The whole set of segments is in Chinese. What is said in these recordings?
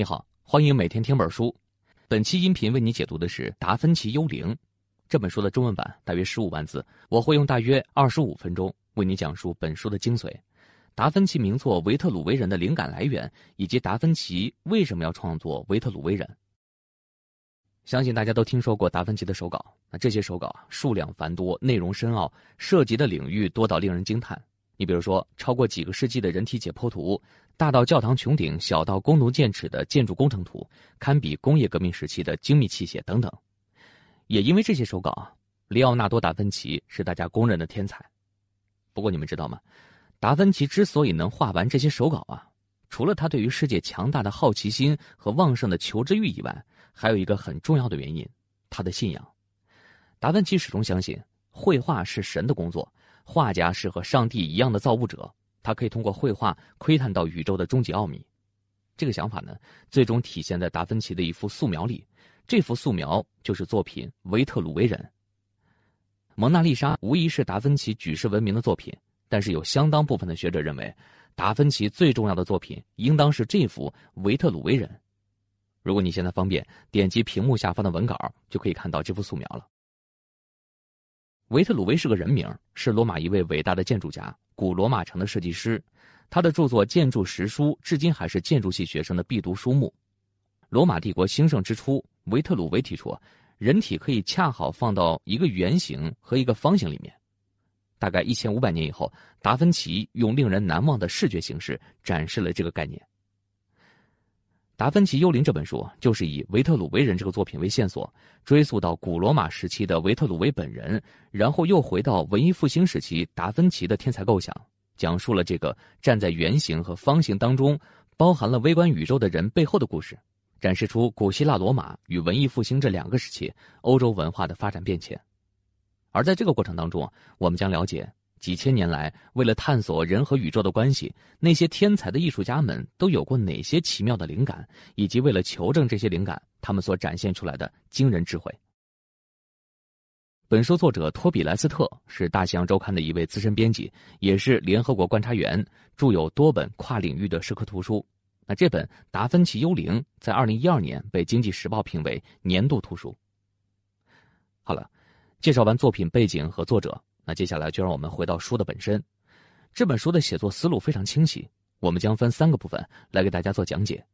你好，欢迎每天听本书。本期音频为你解读的是《达芬奇幽灵》这本书的中文版，大约十五万字。我会用大约二十五分钟为你讲述本书的精髓，达芬奇名作《维特鲁威人》的灵感来源，以及达芬奇为什么要创作《维特鲁威人》。相信大家都听说过达芬奇的手稿，那这些手稿数量繁多，内容深奥，涉及的领域多到令人惊叹。你比如说，超过几个世纪的人体解剖图，大到教堂穹顶，小到弓弩箭尺的建筑工程图，堪比工业革命时期的精密器械等等。也因为这些手稿，里奥纳多·达芬奇是大家公认的天才。不过你们知道吗？达芬奇之所以能画完这些手稿啊，除了他对于世界强大的好奇心和旺盛的求知欲以外，还有一个很重要的原因，他的信仰。达芬奇始终相信，绘画是神的工作。画家是和上帝一样的造物者，他可以通过绘画窥探到宇宙的终极奥秘。这个想法呢，最终体现在达芬奇的一幅素描里。这幅素描就是作品《维特鲁威人》。蒙娜丽莎无疑是达芬奇举世闻名的作品，但是有相当部分的学者认为，达芬奇最重要的作品应当是这幅《维特鲁威人》。如果你现在方便，点击屏幕下方的文稿，就可以看到这幅素描了。维特鲁威是个人名，是罗马一位伟大的建筑家，古罗马城的设计师。他的著作《建筑实书》至今还是建筑系学生的必读书目。罗马帝国兴盛之初，维特鲁威提出，人体可以恰好放到一个圆形和一个方形里面。大概一千五百年以后，达芬奇用令人难忘的视觉形式展示了这个概念。《达芬奇幽灵》这本书就是以维特鲁威人这个作品为线索，追溯到古罗马时期的维特鲁威本人，然后又回到文艺复兴时期达芬奇的天才构想，讲述了这个站在圆形和方形当中，包含了微观宇宙的人背后的故事，展示出古希腊罗马与文艺复兴这两个时期欧洲文化的发展变迁。而在这个过程当中，我们将了解。几千年来，为了探索人和宇宙的关系，那些天才的艺术家们都有过哪些奇妙的灵感？以及为了求证这些灵感，他们所展现出来的惊人智慧。本书作者托比莱斯特是《大西洋周刊》的一位资深编辑，也是联合国观察员，著有多本跨领域的社科图书。那这本《达芬奇幽灵》在二零一二年被《经济时报》评为年度图书。好了，介绍完作品背景和作者。那接下来就让我们回到书的本身。这本书的写作思路非常清晰，我们将分三个部分来给大家做讲解。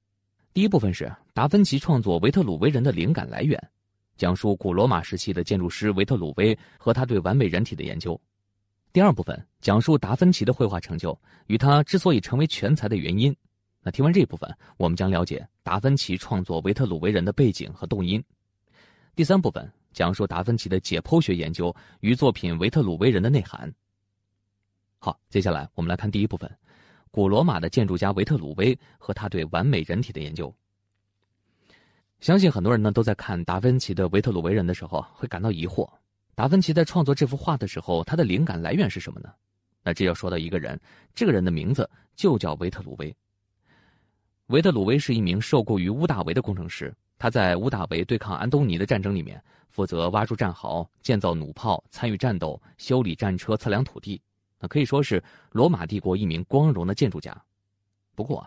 第一部分是达芬奇创作维特鲁威人的灵感来源，讲述古罗马时期的建筑师维特鲁威和他对完美人体的研究。第二部分讲述达芬奇的绘画成就与他之所以成为全才的原因。那听完这一部分，我们将了解达芬奇创作维特鲁威人的背景和动因。第三部分。讲述达芬奇的解剖学研究与作品《维特鲁威人》的内涵。好，接下来我们来看第一部分：古罗马的建筑家维特鲁威和他对完美人体的研究。相信很多人呢都在看达芬奇的《维特鲁威人》的时候会感到疑惑：达芬奇在创作这幅画的时候，他的灵感来源是什么呢？那这要说到一个人，这个人的名字就叫维特鲁威。维特鲁威是一名受雇于屋大维的工程师。他在乌大维对抗安东尼的战争里面，负责挖出战壕、建造弩炮、参与战斗、修理战车、测量土地，那可以说是罗马帝国一名光荣的建筑家。不过，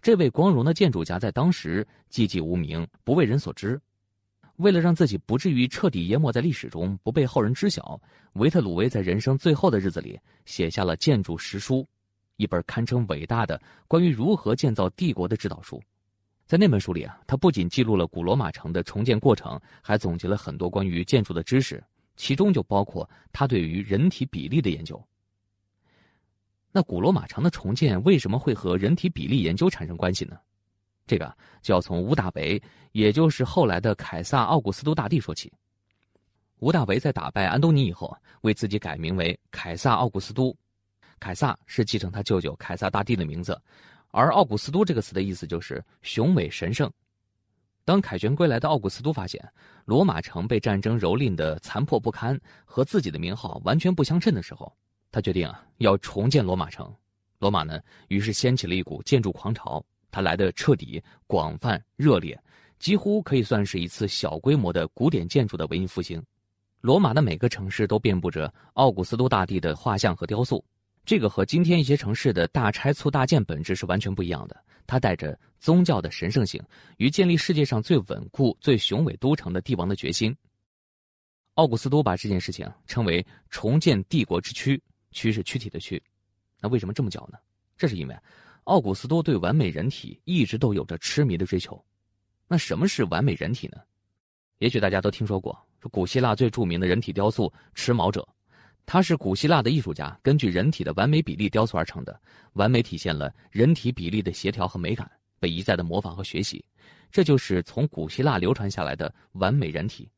这位光荣的建筑家在当时寂寂无名，不为人所知。为了让自己不至于彻底淹没在历史中，不被后人知晓，维特鲁威在人生最后的日子里写下了《建筑实书》，一本堪称伟大的关于如何建造帝国的指导书。在那本书里啊，他不仅记录了古罗马城的重建过程，还总结了很多关于建筑的知识，其中就包括他对于人体比例的研究。那古罗马城的重建为什么会和人体比例研究产生关系呢？这个就要从屋大维，也就是后来的凯撒奥古斯都大帝说起。屋大维在打败安东尼以后，为自己改名为凯撒奥古斯都，凯撒是继承他舅舅凯撒大帝的名字。而奥古斯都这个词的意思就是雄伟神圣。当凯旋归来的奥古斯都发现罗马城被战争蹂躏的残破不堪，和自己的名号完全不相称的时候，他决定啊要重建罗马城。罗马呢，于是掀起了一股建筑狂潮，它来的彻底、广泛、热烈，几乎可以算是一次小规模的古典建筑的文艺复兴。罗马的每个城市都遍布着奥古斯都大帝的画像和雕塑。这个和今天一些城市的大拆促大建本质是完全不一样的。它带着宗教的神圣性与建立世界上最稳固、最雄伟都城的帝王的决心。奥古斯都把这件事情称为重建帝国之躯，躯是躯体的躯。那为什么这么叫呢？这是因为奥古斯都对完美人体一直都有着痴迷的追求。那什么是完美人体呢？也许大家都听说过，古希腊最著名的人体雕塑——持矛者。它是古希腊的艺术家根据人体的完美比例雕塑而成的，完美体现了人体比例的协调和美感，被一再的模仿和学习，这就是从古希腊流传下来的完美人体。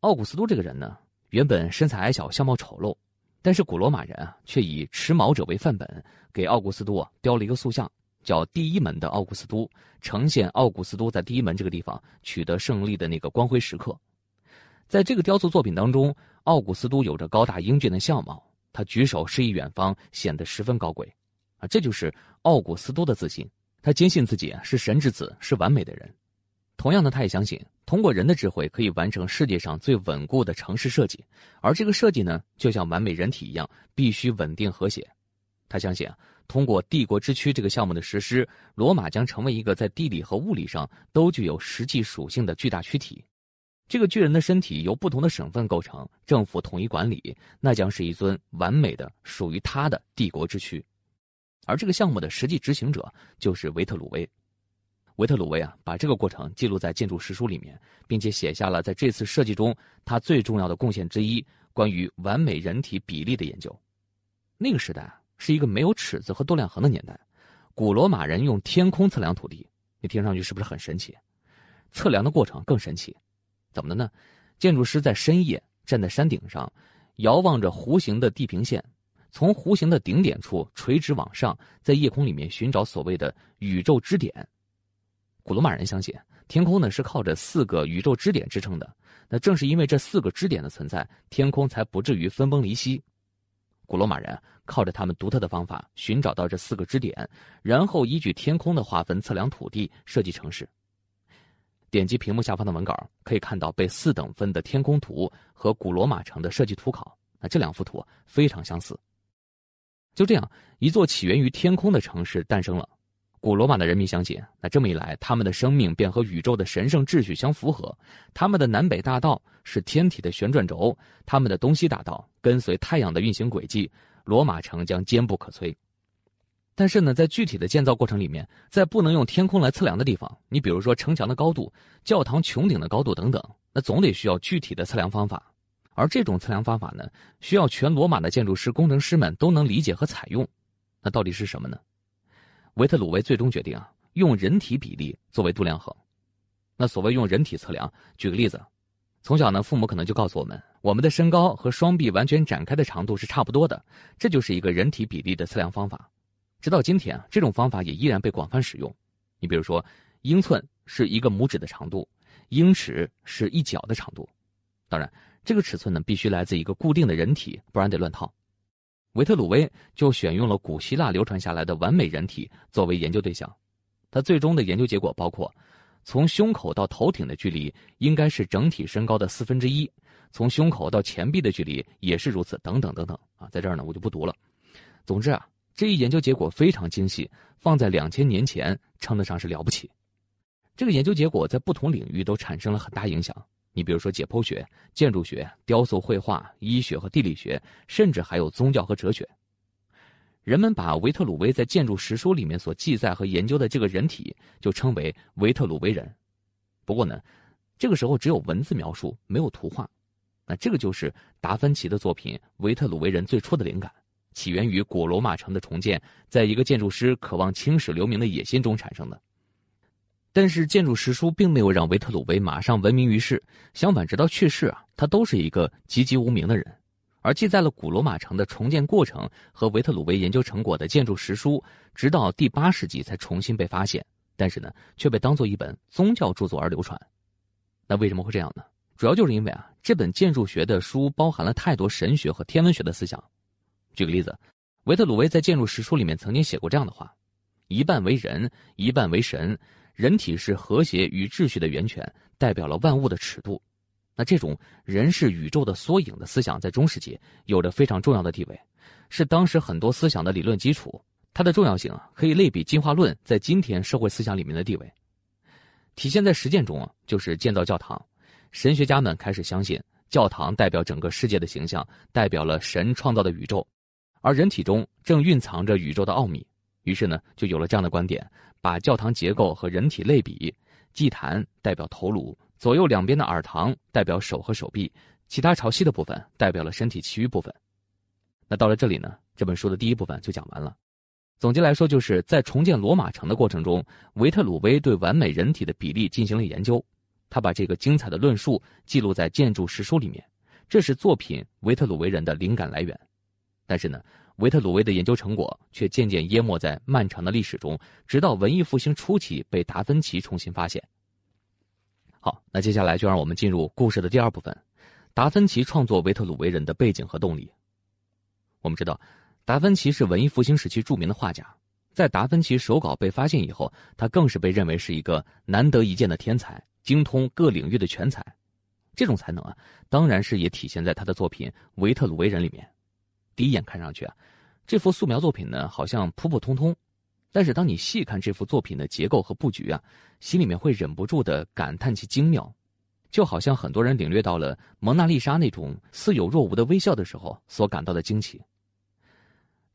奥古斯都这个人呢，原本身材矮小，相貌丑陋，但是古罗马人啊，却以持矛者为范本，给奥古斯都啊雕了一个塑像，叫第一门的奥古斯都，呈现奥古斯都在第一门这个地方取得胜利的那个光辉时刻。在这个雕塑作品当中，奥古斯都有着高大英俊的相貌，他举手示意远方，显得十分高贵，啊，这就是奥古斯都的自信。他坚信自己是神之子，是完美的人。同样的，他也相信通过人的智慧可以完成世界上最稳固的城市设计，而这个设计呢，就像完美人体一样，必须稳定和谐。他相信啊，通过帝国之躯这个项目的实施，罗马将成为一个在地理和物理上都具有实际属性的巨大躯体。这个巨人的身体由不同的省份构成，政府统一管理，那将是一尊完美的属于他的帝国之躯。而这个项目的实际执行者就是维特鲁威。维特鲁威啊，把这个过程记录在建筑史书里面，并且写下了在这次设计中他最重要的贡献之一——关于完美人体比例的研究。那个时代是一个没有尺子和度量衡的年代，古罗马人用天空测量土地，你听上去是不是很神奇？测量的过程更神奇。怎么的呢？建筑师在深夜站在山顶上，遥望着弧形的地平线，从弧形的顶点处垂直往上，在夜空里面寻找所谓的宇宙支点。古罗马人相信天空呢是靠着四个宇宙支点支撑的，那正是因为这四个支点的存在，天空才不至于分崩离析。古罗马人靠着他们独特的方法寻找到这四个支点，然后依据天空的划分测量土地，设计城市。点击屏幕下方的文稿，可以看到被四等分的天空图和古罗马城的设计图稿。那这两幅图非常相似。就这样，一座起源于天空的城市诞生了。古罗马的人民相信，那这么一来，他们的生命便和宇宙的神圣秩序相符合。他们的南北大道是天体的旋转轴，他们的东西大道跟随太阳的运行轨迹。罗马城将坚不可摧。但是呢，在具体的建造过程里面，在不能用天空来测量的地方，你比如说城墙的高度、教堂穹顶的高度等等，那总得需要具体的测量方法。而这种测量方法呢，需要全罗马的建筑师、工程师们都能理解和采用。那到底是什么呢？维特鲁威最终决定啊，用人体比例作为度量衡。那所谓用人体测量，举个例子，从小呢，父母可能就告诉我们，我们的身高和双臂完全展开的长度是差不多的，这就是一个人体比例的测量方法。直到今天啊，这种方法也依然被广泛使用。你比如说，英寸是一个拇指的长度，英尺是一脚的长度。当然，这个尺寸呢必须来自一个固定的人体，不然得乱套。维特鲁威就选用了古希腊流传下来的完美人体作为研究对象。他最终的研究结果包括：从胸口到头顶的距离应该是整体身高的四分之一；从胸口到前臂的距离也是如此，等等等等。啊，在这儿呢我就不读了。总之啊。这一研究结果非常精细，放在两千年前称得上是了不起。这个研究结果在不同领域都产生了很大影响。你比如说解剖学、建筑学、雕塑绘画、医学和地理学，甚至还有宗教和哲学。人们把维特鲁威在建筑史书里面所记载和研究的这个人体就称为维特鲁威人。不过呢，这个时候只有文字描述，没有图画。那这个就是达芬奇的作品《维特鲁威人》最初的灵感。起源于古罗马城的重建，在一个建筑师渴望青史留名的野心中产生的。但是建筑史书并没有让维特鲁威马上闻名于世，相反，直到去世啊，他都是一个籍籍无名的人。而记载了古罗马城的重建过程和维特鲁威研究成果的建筑史书，直到第八世纪才重新被发现，但是呢，却被当做一本宗教著作而流传。那为什么会这样呢？主要就是因为啊，这本建筑学的书包含了太多神学和天文学的思想。举个例子，维特鲁威在建筑史书里面曾经写过这样的话：“一半为人，一半为神。人体是和谐与秩序的源泉，代表了万物的尺度。”那这种人是宇宙的缩影的思想，在中世纪有着非常重要的地位，是当时很多思想的理论基础。它的重要性啊，可以类比进化论在今天社会思想里面的地位。体现在实践中啊，就是建造教堂。神学家们开始相信，教堂代表整个世界的形象，代表了神创造的宇宙，而人体中正蕴藏着宇宙的奥秘。于是呢，就有了这样的观点：把教堂结构和人体类比，祭坛代表头颅，左右两边的耳堂代表手和手臂，其他朝西的部分代表了身体其余部分。那到了这里呢，这本书的第一部分就讲完了。总结来说，就是在重建罗马城的过程中，维特鲁威对完美人体的比例进行了研究。他把这个精彩的论述记录在建筑史书里面，这是作品《维特鲁威人》的灵感来源。但是呢，维特鲁威的研究成果却渐渐淹没在漫长的历史中，直到文艺复兴初期被达芬奇重新发现。好，那接下来就让我们进入故事的第二部分：达芬奇创作《维特鲁威人》的背景和动力。我们知道。达芬奇是文艺复兴时期著名的画家，在达芬奇手稿被发现以后，他更是被认为是一个难得一见的天才，精通各领域的全才。这种才能啊，当然是也体现在他的作品《维特鲁威人》里面。第一眼看上去啊，这幅素描作品呢好像普普通通，但是当你细看这幅作品的结构和布局啊，心里面会忍不住的感叹其精妙，就好像很多人领略到了蒙娜丽莎那种似有若无的微笑的时候所感到的惊奇。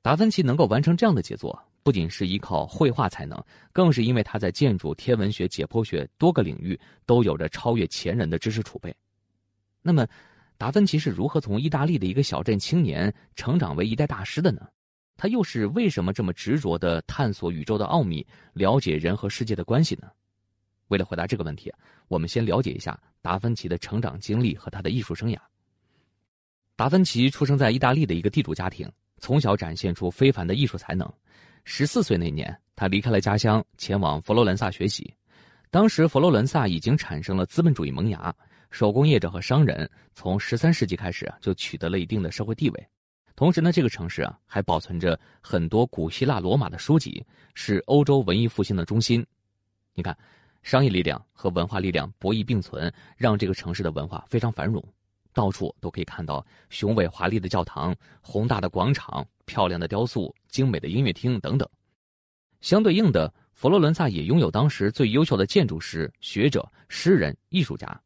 达芬奇能够完成这样的杰作，不仅是依靠绘画才能，更是因为他在建筑、天文学、解剖学多个领域都有着超越前人的知识储备。那么，达芬奇是如何从意大利的一个小镇青年成长为一代大师的呢？他又是为什么这么执着的探索宇宙的奥秘，了解人和世界的关系呢？为了回答这个问题，我们先了解一下达芬奇的成长经历和他的艺术生涯。达芬奇出生在意大利的一个地主家庭。从小展现出非凡的艺术才能。十四岁那年，他离开了家乡，前往佛罗伦萨学习。当时，佛罗伦萨已经产生了资本主义萌芽，手工业者和商人从十三世纪开始就取得了一定的社会地位。同时呢，这个城市啊还保存着很多古希腊罗马的书籍，是欧洲文艺复兴的中心。你看，商业力量和文化力量博弈并存，让这个城市的文化非常繁荣。到处都可以看到雄伟华丽的教堂、宏大的广场、漂亮的雕塑、精美的音乐厅等等。相对应的，佛罗伦萨也拥有当时最优秀的建筑师、学者、诗人、艺术家，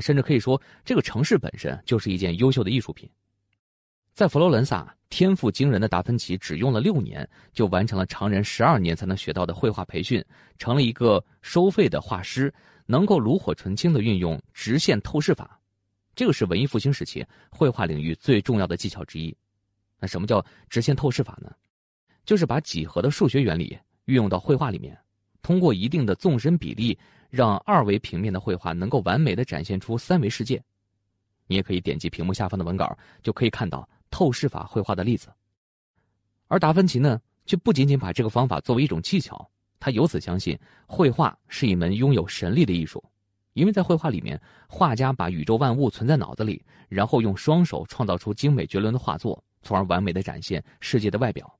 甚至可以说，这个城市本身就是一件优秀的艺术品。在佛罗伦萨，天赋惊人的达芬奇只用了六年，就完成了常人十二年才能学到的绘画培训，成了一个收费的画师，能够炉火纯青的运用直线透视法。这个是文艺复兴时期绘画领域最重要的技巧之一。那什么叫直线透视法呢？就是把几何的数学原理运用到绘画里面，通过一定的纵深比例，让二维平面的绘画能够完美的展现出三维世界。你也可以点击屏幕下方的文稿，就可以看到透视法绘画的例子。而达芬奇呢，却不仅仅把这个方法作为一种技巧，他由此相信绘画是一门拥有神力的艺术。因为在绘画里面，画家把宇宙万物存在脑子里，然后用双手创造出精美绝伦的画作，从而完美的展现世界的外表。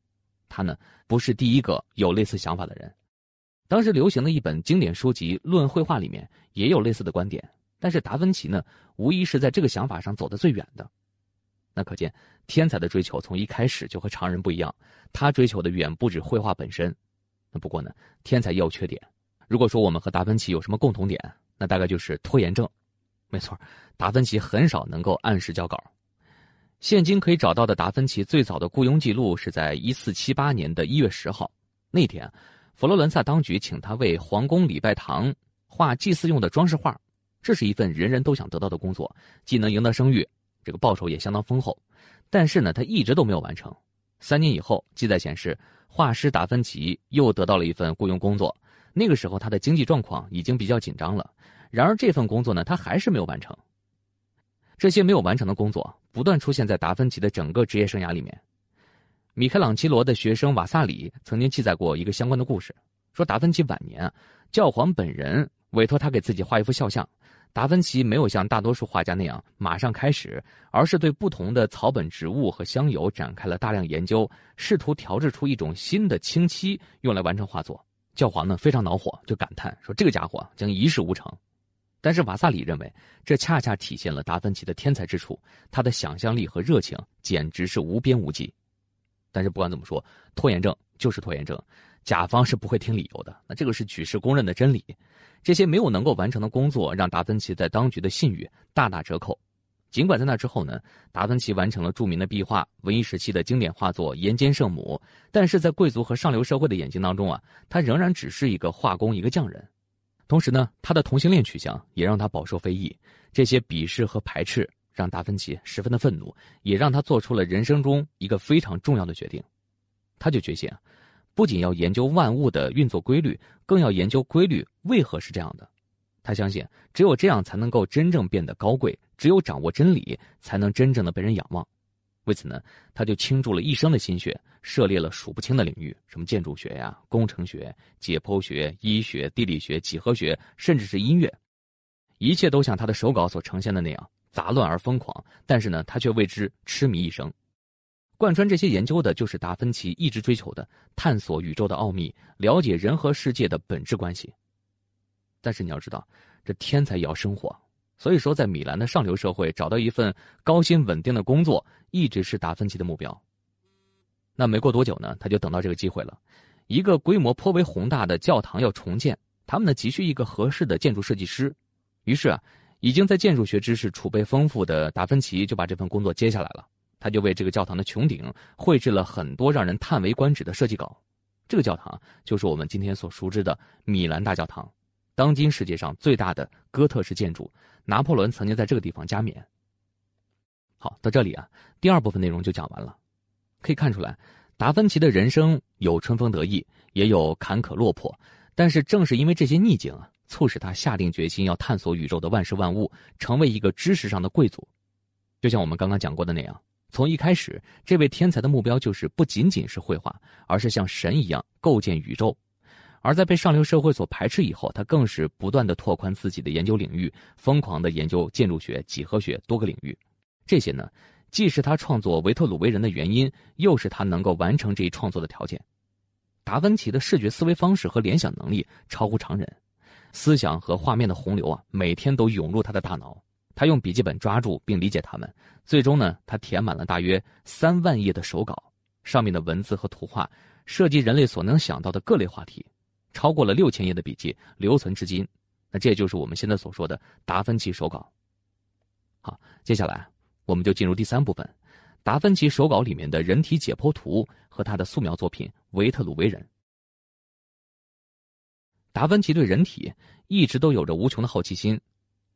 他呢，不是第一个有类似想法的人。当时流行的一本经典书籍《论绘画》里面也有类似的观点，但是达芬奇呢，无疑是在这个想法上走得最远的。那可见，天才的追求从一开始就和常人不一样，他追求的远不止绘画本身。那不过呢，天才也有缺点。如果说我们和达芬奇有什么共同点？那大概就是拖延症，没错，达芬奇很少能够按时交稿。现今可以找到的达芬奇最早的雇佣记录是在一四七八年的一月十号，那天，佛罗伦萨当局请他为皇宫礼拜堂画祭祀用的装饰画，这是一份人人都想得到的工作，既能赢得声誉，这个报酬也相当丰厚。但是呢，他一直都没有完成。三年以后，记载显示，画师达芬奇又得到了一份雇佣工作。那个时候，他的经济状况已经比较紧张了。然而，这份工作呢，他还是没有完成。这些没有完成的工作不断出现在达芬奇的整个职业生涯里面。米开朗基罗的学生瓦萨里曾经记载过一个相关的故事，说达芬奇晚年，教皇本人委托他给自己画一幅肖像。达芬奇没有像大多数画家那样马上开始，而是对不同的草本植物和香油展开了大量研究，试图调制出一种新的清漆，用来完成画作。教皇呢非常恼火，就感叹说：“这个家伙将一事无成。”但是瓦萨里认为，这恰恰体现了达芬奇的天才之处，他的想象力和热情简直是无边无际。但是不管怎么说，拖延症就是拖延症，甲方是不会听理由的。那这个是举世公认的真理。这些没有能够完成的工作，让达芬奇在当局的信誉大打折扣。尽管在那之后呢，达芬奇完成了著名的壁画、文艺时期的经典画作《岩间圣母》，但是在贵族和上流社会的眼睛当中啊，他仍然只是一个画工、一个匠人。同时呢，他的同性恋取向也让他饱受非议。这些鄙视和排斥让达芬奇十分的愤怒，也让他做出了人生中一个非常重要的决定。他就决心，不仅要研究万物的运作规律，更要研究规律为何是这样的。他相信，只有这样才能够真正变得高贵；只有掌握真理，才能真正的被人仰望。为此呢，他就倾注了一生的心血，涉猎了数不清的领域，什么建筑学呀、工程学、解剖学、医学、地理学、几何学，甚至是音乐，一切都像他的手稿所呈现的那样杂乱而疯狂。但是呢，他却为之痴迷一生。贯穿这些研究的，就是达芬奇一直追求的探索宇宙的奥秘，了解人和世界的本质关系。但是你要知道，这天才也要生活。所以说，在米兰的上流社会找到一份高薪稳定的工作，一直是达芬奇的目标。那没过多久呢，他就等到这个机会了。一个规模颇为宏大的教堂要重建，他们呢急需一个合适的建筑设计师。于是啊，已经在建筑学知识储备丰富的达芬奇就把这份工作接下来了。他就为这个教堂的穹顶绘制了很多让人叹为观止的设计稿。这个教堂就是我们今天所熟知的米兰大教堂。当今世界上最大的哥特式建筑，拿破仑曾经在这个地方加冕。好，到这里啊，第二部分内容就讲完了。可以看出来，达芬奇的人生有春风得意，也有坎坷落魄。但是正是因为这些逆境啊，促使他下定决心要探索宇宙的万事万物，成为一个知识上的贵族。就像我们刚刚讲过的那样，从一开始，这位天才的目标就是不仅仅是绘画，而是像神一样构建宇宙。而在被上流社会所排斥以后，他更是不断的拓宽自己的研究领域，疯狂的研究建筑学、几何学多个领域。这些呢，既是他创作维特鲁威人的原因，又是他能够完成这一创作的条件。达芬奇的视觉思维方式和联想能力超乎常人，思想和画面的洪流啊，每天都涌入他的大脑。他用笔记本抓住并理解他们，最终呢，他填满了大约三万页的手稿，上面的文字和图画涉及人类所能想到的各类话题。超过了六千页的笔记留存至今，那这就是我们现在所说的达芬奇手稿。好，接下来我们就进入第三部分，达芬奇手稿里面的人体解剖图和他的素描作品《维特鲁维人》。达芬奇对人体一直都有着无穷的好奇心，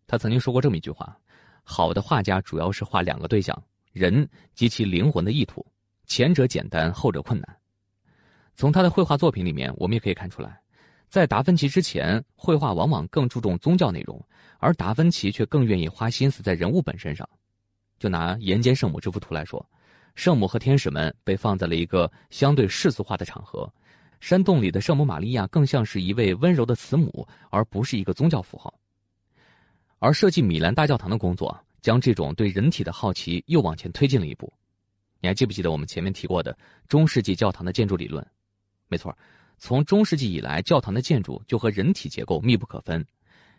他曾经说过这么一句话：“好的画家主要是画两个对象，人及其灵魂的意图，前者简单，后者困难。”从他的绘画作品里面，我们也可以看出来。在达芬奇之前，绘画往往更注重宗教内容，而达芬奇却更愿意花心思在人物本身上。就拿岩间圣母这幅图来说，圣母和天使们被放在了一个相对世俗化的场合，山洞里的圣母玛利亚更像是一位温柔的慈母，而不是一个宗教符号。而设计米兰大教堂的工作，将这种对人体的好奇又往前推进了一步。你还记不记得我们前面提过的中世纪教堂的建筑理论？没错。从中世纪以来，教堂的建筑就和人体结构密不可分。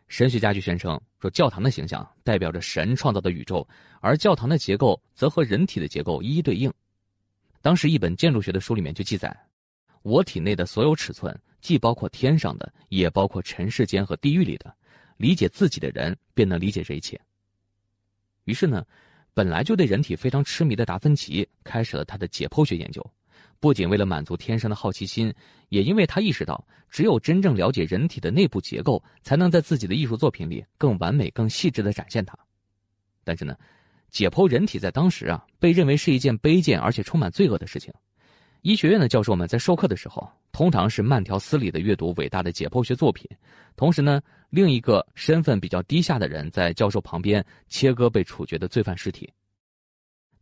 神学家就宣称说，教堂的形象代表着神创造的宇宙，而教堂的结构则和人体的结构一一对应。当时一本建筑学的书里面就记载：我体内的所有尺寸，既包括天上的，也包括尘世间和地狱里的。理解自己的人，便能理解这一切。于是呢，本来就对人体非常痴迷的达芬奇，开始了他的解剖学研究。不仅为了满足天生的好奇心，也因为他意识到，只有真正了解人体的内部结构，才能在自己的艺术作品里更完美、更细致的展现它。但是呢，解剖人体在当时啊，被认为是一件卑贱而且充满罪恶的事情。医学院的教授们在授课的时候，通常是慢条斯理的阅读伟大的解剖学作品，同时呢，另一个身份比较低下的人在教授旁边切割被处决的罪犯尸体。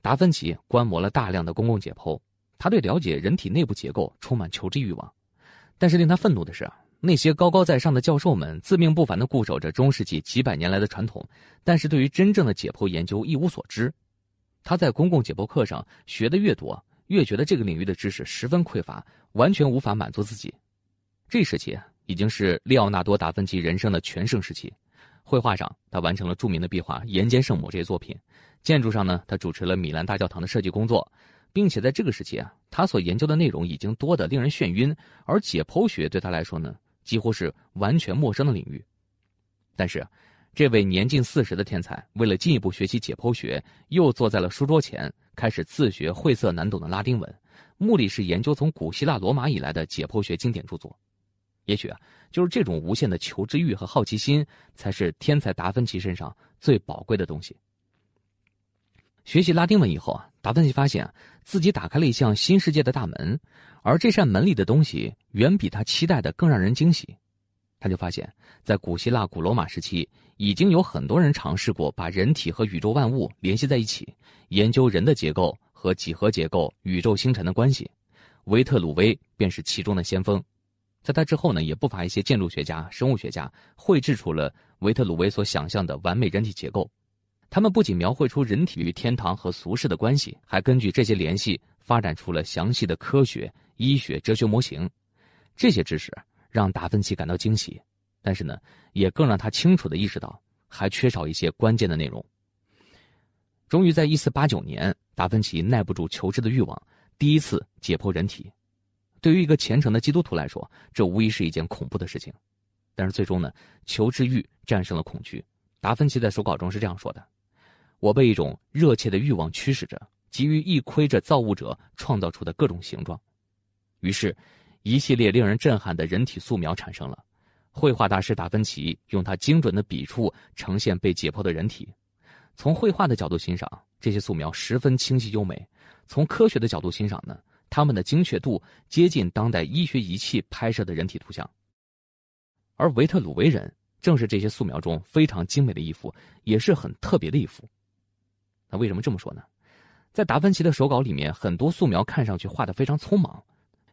达芬奇观摩了大量的公共解剖。他对了解人体内部结构充满求知欲望，但是令他愤怒的是，那些高高在上的教授们自命不凡地固守着中世纪几百年来的传统，但是对于真正的解剖研究一无所知。他在公共解剖课上学的越多，越觉得这个领域的知识十分匮乏，完全无法满足自己。这时期已经是利奥纳多·达芬奇人生的全盛时期，绘画上，他完成了著名的壁画《岩间圣母》这些作品；建筑上呢，他主持了米兰大教堂的设计工作，并且在这个时期啊，他所研究的内容已经多得令人眩晕，而解剖学对他来说呢，几乎是完全陌生的领域。但是，这位年近四十的天才，为了进一步学习解剖学，又坐在了书桌前，开始自学晦涩难懂的拉丁文，目的是研究从古希腊罗马以来的解剖学经典著作。也许啊，就是这种无限的求知欲和好奇心，才是天才达芬奇身上最宝贵的东西。学习拉丁文以后啊，达芬奇发现自己打开了一项新世界的大门，而这扇门里的东西远比他期待的更让人惊喜。他就发现，在古希腊、古罗马时期，已经有很多人尝试过把人体和宇宙万物联系在一起，研究人的结构和几何结构、宇宙星辰的关系。维特鲁威便是其中的先锋。在他之后呢，也不乏一些建筑学家、生物学家绘制出了维特鲁威所想象的完美人体结构。他们不仅描绘出人体与天堂和俗世的关系，还根据这些联系发展出了详细的科学、医学、哲学模型。这些知识让达芬奇感到惊喜，但是呢，也更让他清楚地意识到还缺少一些关键的内容。终于在1489年，达芬奇耐不住求知的欲望，第一次解剖人体。对于一个虔诚的基督徒来说，这无疑是一件恐怖的事情。但是最终呢，求知欲战胜了恐惧。达芬奇在手稿中是这样说的：“我被一种热切的欲望驱使着，急于一窥着造物者创造出的各种形状。于是，一系列令人震撼的人体素描产生了。绘画大师达芬奇用他精准的笔触呈现被解剖的人体。从绘画的角度欣赏，这些素描十分清晰优美；从科学的角度欣赏呢？”他们的精确度接近当代医学仪器拍摄的人体图像，而维特鲁维人正是这些素描中非常精美的一幅，也是很特别的一幅。那为什么这么说呢？在达芬奇的手稿里面，很多素描看上去画的非常匆忙，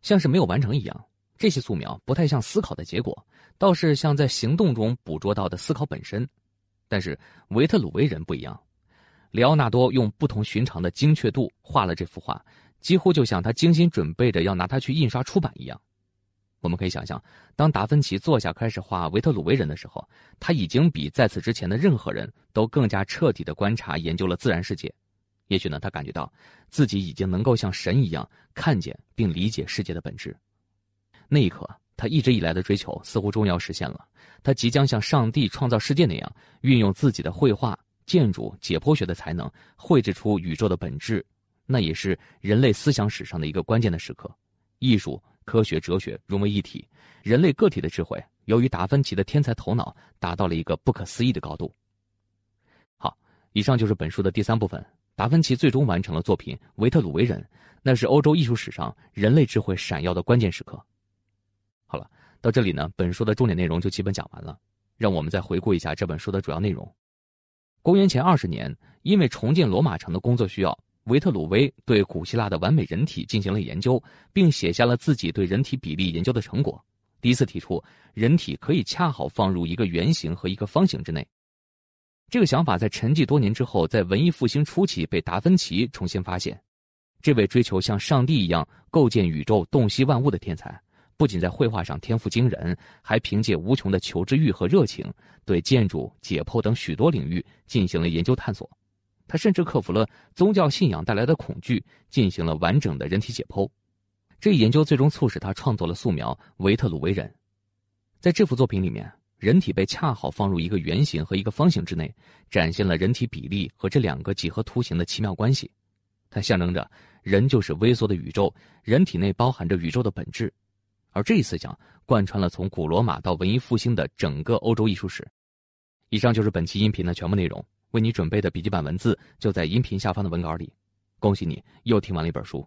像是没有完成一样。这些素描不太像思考的结果，倒是像在行动中捕捉到的思考本身。但是维特鲁威人不一样，里奥纳多用不同寻常的精确度画了这幅画。几乎就像他精心准备着要拿它去印刷出版一样。我们可以想象，当达芬奇坐下开始画维特鲁威人的时候，他已经比在此之前的任何人都更加彻底的观察研究了自然世界。也许呢，他感觉到自己已经能够像神一样看见并理解世界的本质。那一刻，他一直以来的追求似乎终于要实现了。他即将像上帝创造世界那样，运用自己的绘画、建筑、解剖学的才能，绘制出宇宙的本质。那也是人类思想史上的一个关键的时刻，艺术、科学、哲学融为一体，人类个体的智慧由于达芬奇的天才头脑达到了一个不可思议的高度。好，以上就是本书的第三部分。达芬奇最终完成了作品《维特鲁威人》，那是欧洲艺术史上人类智慧闪耀的关键时刻。好了，到这里呢，本书的重点内容就基本讲完了。让我们再回顾一下这本书的主要内容。公元前二十年，因为重建罗马城的工作需要。维特鲁威对古希腊的完美人体进行了研究，并写下了自己对人体比例研究的成果。第一次提出人体可以恰好放入一个圆形和一个方形之内。这个想法在沉寂多年之后，在文艺复兴初期被达芬奇重新发现。这位追求像上帝一样构建宇宙、洞悉万物的天才，不仅在绘画上天赋惊人，还凭借无穷的求知欲和热情，对建筑、解剖等许多领域进行了研究探索。他甚至克服了宗教信仰带来的恐惧，进行了完整的人体解剖。这一研究最终促使他创作了素描《维特鲁维人》。在这幅作品里面，人体被恰好放入一个圆形和一个方形之内，展现了人体比例和这两个几何图形的奇妙关系。它象征着人就是微缩的宇宙，人体内包含着宇宙的本质。而这一思想贯穿了从古罗马到文艺复兴的整个欧洲艺术史。以上就是本期音频的全部内容。为你准备的笔记本文字就在音频下方的文稿里，恭喜你又听完了一本书。